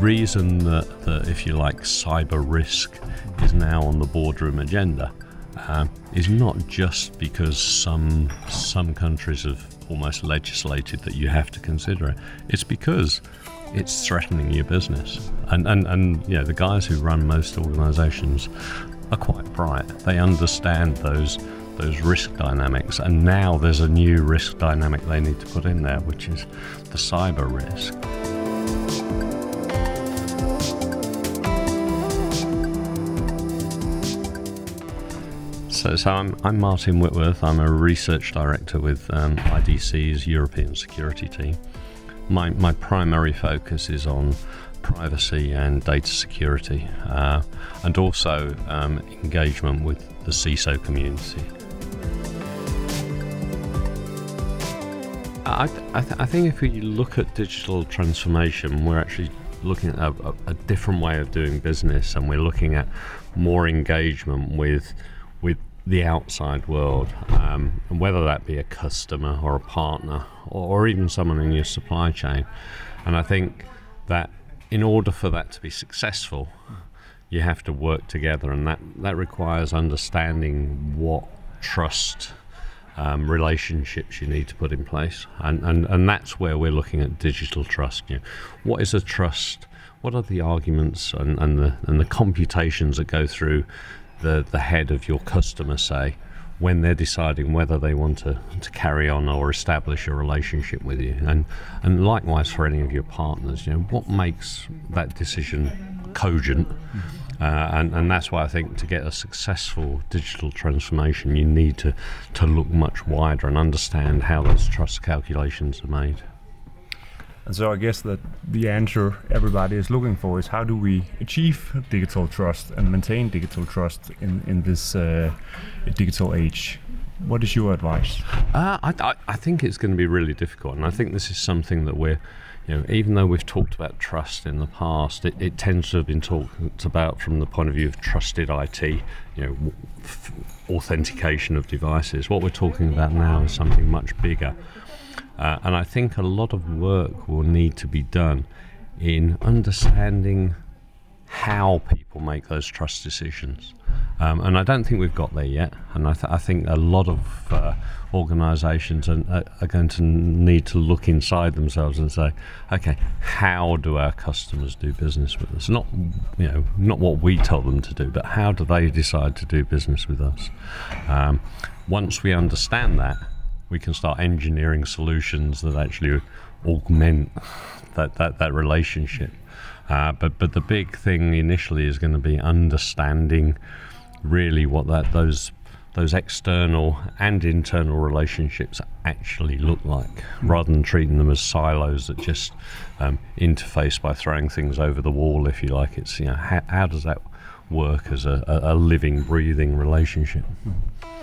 reason that, that, if you like, cyber risk is now on the boardroom agenda um, is not just because some some countries have almost legislated that you have to consider it. It's because it's threatening your business. And and and know, the guys who run most organisations are quite bright. They understand those those risk dynamics, and now there's a new risk dynamic they need to put in there, which is the cyber risk. So, so I'm, I'm Martin Whitworth. I'm a research director with um, IDC's European security team. My, my primary focus is on privacy and data security, uh, and also um, engagement with the CISO community. I, I, th- I, think if we look at digital transformation, we're actually looking at a, a, different way of doing business, and we're looking at more engagement with the outside world, um, and whether that be a customer or a partner or, or, even someone in your supply chain. And I think that in order for that to be successful, you have to work together, and that, that requires understanding what trust um, relationships you need to put in place. And, and, and that's where we're looking at digital trust. You know, what is a trust? What are the arguments and, and, the, and the computations that go through the, the head of your customer say when they're deciding whether they want to, to carry on or establish a relationship with you. And and likewise for any of your partners, you know, what makes that decision cogent? Uh, and, and that's why I think to get a successful digital transformation, you need to, to look much wider and understand how those trust calculations are made. And so I guess that the answer everybody is looking for is how do we achieve digital trust and maintain digital trust in, in this uh, digital age? What is your advice? Uh, I, I, think it's going to be really difficult, and I think this is something that we're, you know, even though we've talked about trust in the past, it, it tends to have been talked about from the point of view of trusted IT, you know, authentication of devices. What we're talking about now is something much bigger uh, and I think a lot of work will need to be done in understanding how people make those trust decisions. Um, and I don't think we've got there yet. And I, th- I think a lot of uh, organisations are, are, going to need to look inside themselves and say, okay, how do our customers do business with us? Not, you know, not what we tell them to do, but how do they decide to do business with us? Um, once we understand that, we can start engineering solutions that actually augment that, that, that relationship. Uh, but but the big thing initially is going to be understanding really what that those those external and internal relationships actually look like, rather than treating them as silos that just um, interface by throwing things over the wall, if you like. It's you know how, how does that work as a, a living, breathing relationship? Mm-hmm.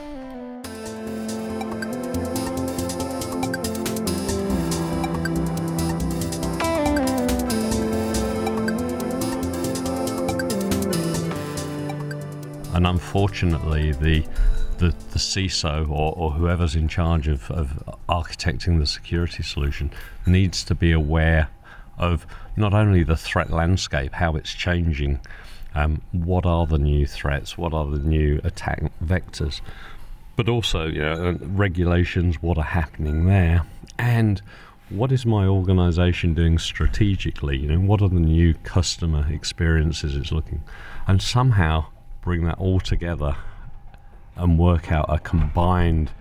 Unfortunately, the the, the CISO or, or whoever's in charge of, of architecting the security solution needs to be aware of not only the threat landscape, how it's changing, um, what are the new threats, what are the new attack vectors, but also you know, uh, regulations, what are happening there, and what is my organization doing strategically? You know, what are the new customer experiences it's looking, and somehow bring that all together and work out a combined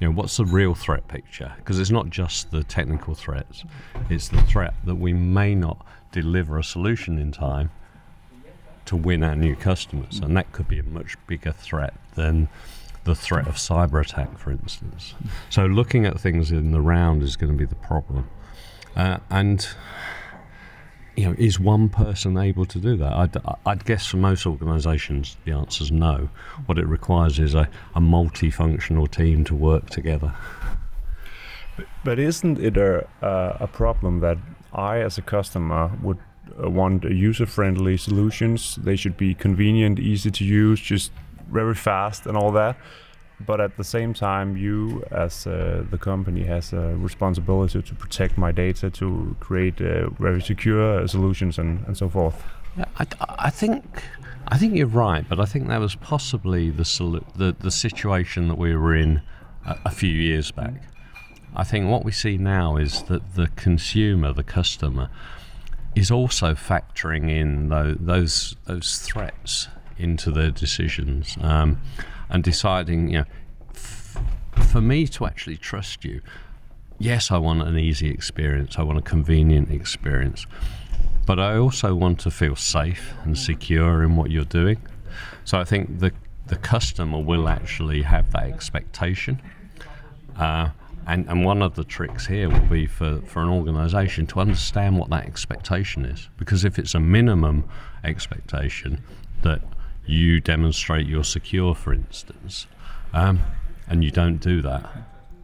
you know what's the real threat picture? Because it's not just the technical threats it's the threat that we may not deliver a solution in time to win our new customers. And that could be a much bigger threat than the threat of cyber attack for instance. So looking at things in the round is going to be the problem. Uh, and you know, is one person able to do that? I'd, I'd guess for most organisations the answer is no. What it requires is a, a multifunctional team to work together. But isn't it a, a problem that I, as a customer, would uh, want user-friendly solutions? They should be convenient, easy to use, just very fast, and all that. But at the same time, you as uh, the company has a responsibility to protect my data, to create uh, very secure solutions and, and so forth. Yeah, I, I think I think you're right, but I think that was possibly the the, the situation that we were in a, a few years back. I think what we see now is that the consumer, the customer, is also factoring in those those, those threats into their decisions um, and deciding, you know, f- for me to actually trust you, yes, I want an easy experience, I want a convenient experience, but I also want to feel safe and secure in what you're doing. So I think the the customer will actually have that expectation. Uh, and, and one of the tricks here will be for, for an organisation to understand what that expectation is. Because if it's a minimum expectation that you demonstrate you're secure, for instance, um, and you don't do that,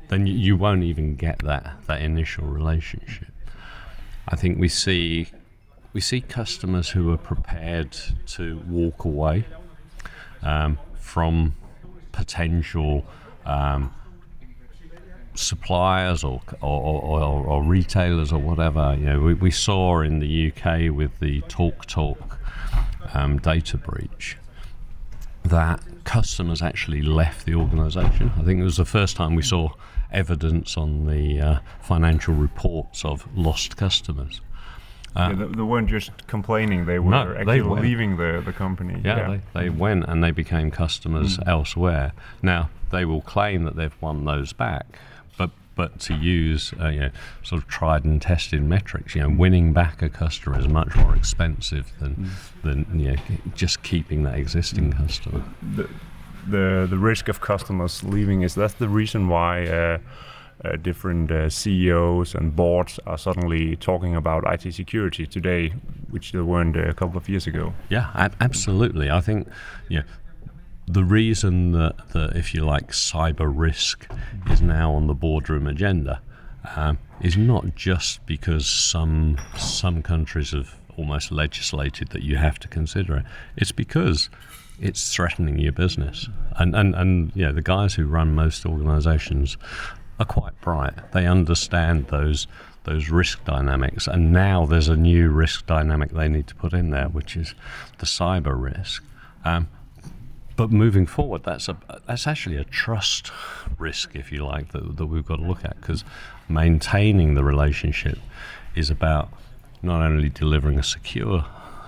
then you, won't even get that, that initial relationship. I think we see we see customers who are prepared to walk away um, from potential um, suppliers or or, or, or, retailers or whatever. You know, we, we saw in the UK with the TalkTalk Talk, um, data breach that customers actually left the organisation. I think it was the first time we saw evidence on the uh, financial reports of lost customers. Uh, yeah, they, weren't just complaining; they were no, actually they leaving the, the company. Yeah, yeah. They, they, went and they became customers mm. elsewhere. Now they will claim that they've won those back, but to use uh, you know, sort of tried and tested metrics, you know, winning back a customer is much more expensive than mm. than you know, just keeping that existing mm. customer. The, the the risk of customers leaving is that's the reason why. Uh, uh, different uh, CEOs and boards are suddenly talking about IT security today, which they weren't a couple of years ago. Yeah, ab- absolutely. I think you know, the reason that, that, if you like, cyber risk is now on the boardroom agenda um, is not just because some some countries have almost legislated that you have to consider it. It's because it's threatening your business, and and and know, the guys who run most organisations are quite bright. They understand those those risk dynamics, and now there's a new risk dynamic they need to put in there, which is the cyber risk. Um, but moving forward, that's a that's actually a trust risk, if you like, that, that we've got to look at because maintaining the relationship is about not only delivering a secure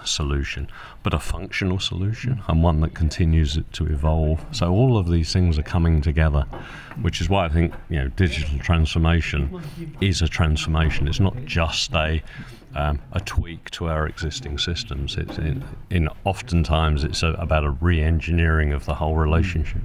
solution, but a functional solution and one that continues to evolve. So all of these things are coming together, which is why I think you know digital transformation is a transformation. It's not just a um, a tweak to our existing systems. It's in, in oftentimes it's a, about a re-engineering of the whole relationship.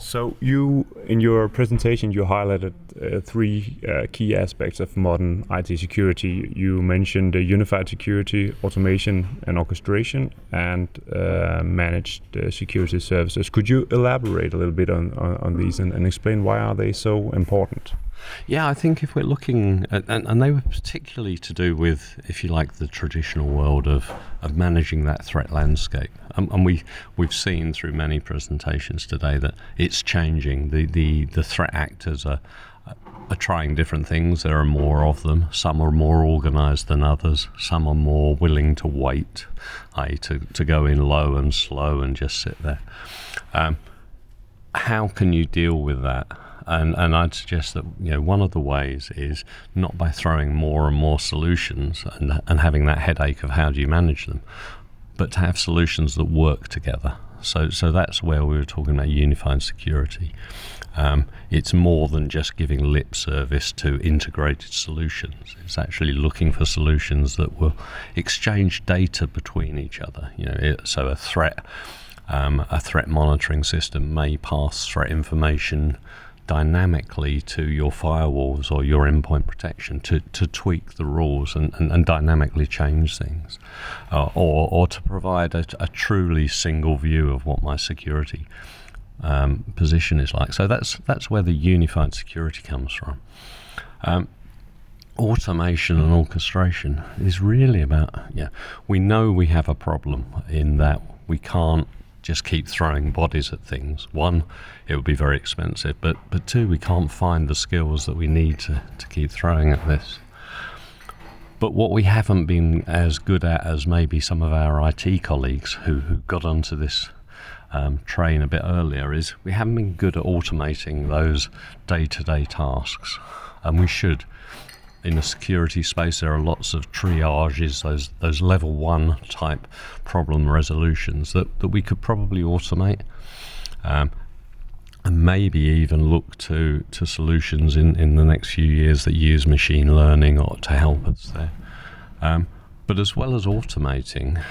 So you, in your presentation, you highlighted uh, three uh, key aspects of modern IT security. You mentioned unified security, automation and orchestration, and uh, managed uh, security services. Could you elaborate a little bit on, on, on these and, and explain why are they so important? Yeah, I think if we're looking, at, and, and, they were particularly to do with, if you like, the traditional world of, of managing that threat landscape. And we, we've seen through many presentations today that it's changing. The, the, the threat actors are, are trying different things. There are more of them. Some are more organized than others. Some are more willing to wait, i.e., to, to go in low and slow and just sit there. Um, how can you deal with that? And, and I'd suggest that you know one of the ways is not by throwing more and more solutions and, and having that headache of how do you manage them, but to have solutions that work together. So, so that's where we were talking about unified security. Um, it's more than just giving lip service to integrated solutions. It's actually looking for solutions that will exchange data between each other. You know, it, so a threat, um, a threat monitoring system may pass threat information dynamically to your firewalls or your endpoint protection to, to tweak the rules and, and, and dynamically change things, uh, or, or to provide a, a, truly single view of what my security um, position is like. So that's that's where the unified security comes from. Um, automation and orchestration is really about yeah. We know we have a problem in that we can't just keep throwing bodies at things. One, it would be very expensive, but but two, we can't find the skills that we need to, to keep throwing at this. But what we haven't been as good at as maybe some of our IT colleagues who, who got onto this um, train a bit earlier is we haven't been good at automating those day to day tasks. And we should. In the security space, there are lots of triages, those those level one type problem resolutions that, that we could probably automate. Um, and maybe even look to, to solutions in, in the next few years that use machine learning or to help us there. Um, but as well as automating,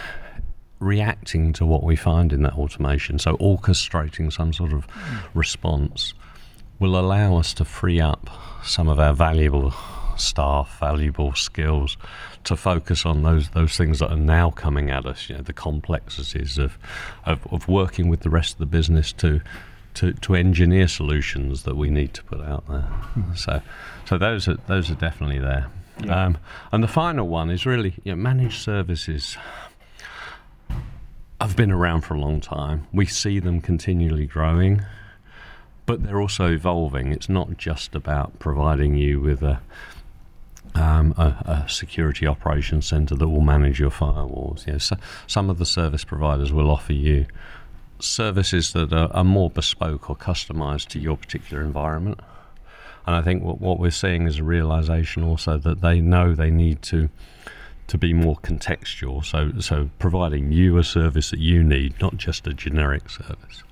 reacting to what we find in that automation, so orchestrating some sort of response, will allow us to free up some of our valuable staff, valuable skills to focus on those those things that are now coming at us. You know, the complexities of of, of working with the rest of the business to to, to engineer solutions that we need to put out there. Mm-hmm. So, so those are those are definitely there. Yeah. Um, and the final one is really you know, managed services. I've been around for a long time. We see them continually growing, but they're also evolving. It's not just about providing you with a um, a, a, security operations center that will manage your firewalls. You know, so some of the service providers will offer you services that are, are, more bespoke or customized to your particular environment. And I think what, what we're seeing is a realization also that they know they need to to be more contextual. So, so providing you a service that you need, not just a generic service.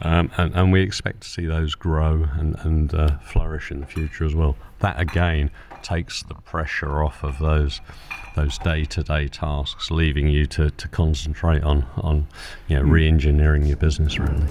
Um, and, and, we expect to see those grow and, and uh, flourish in the future as well. That again takes the pressure off of those those day-to-day tasks, leaving you to, to concentrate on on you know hmm. re-engineering your business really.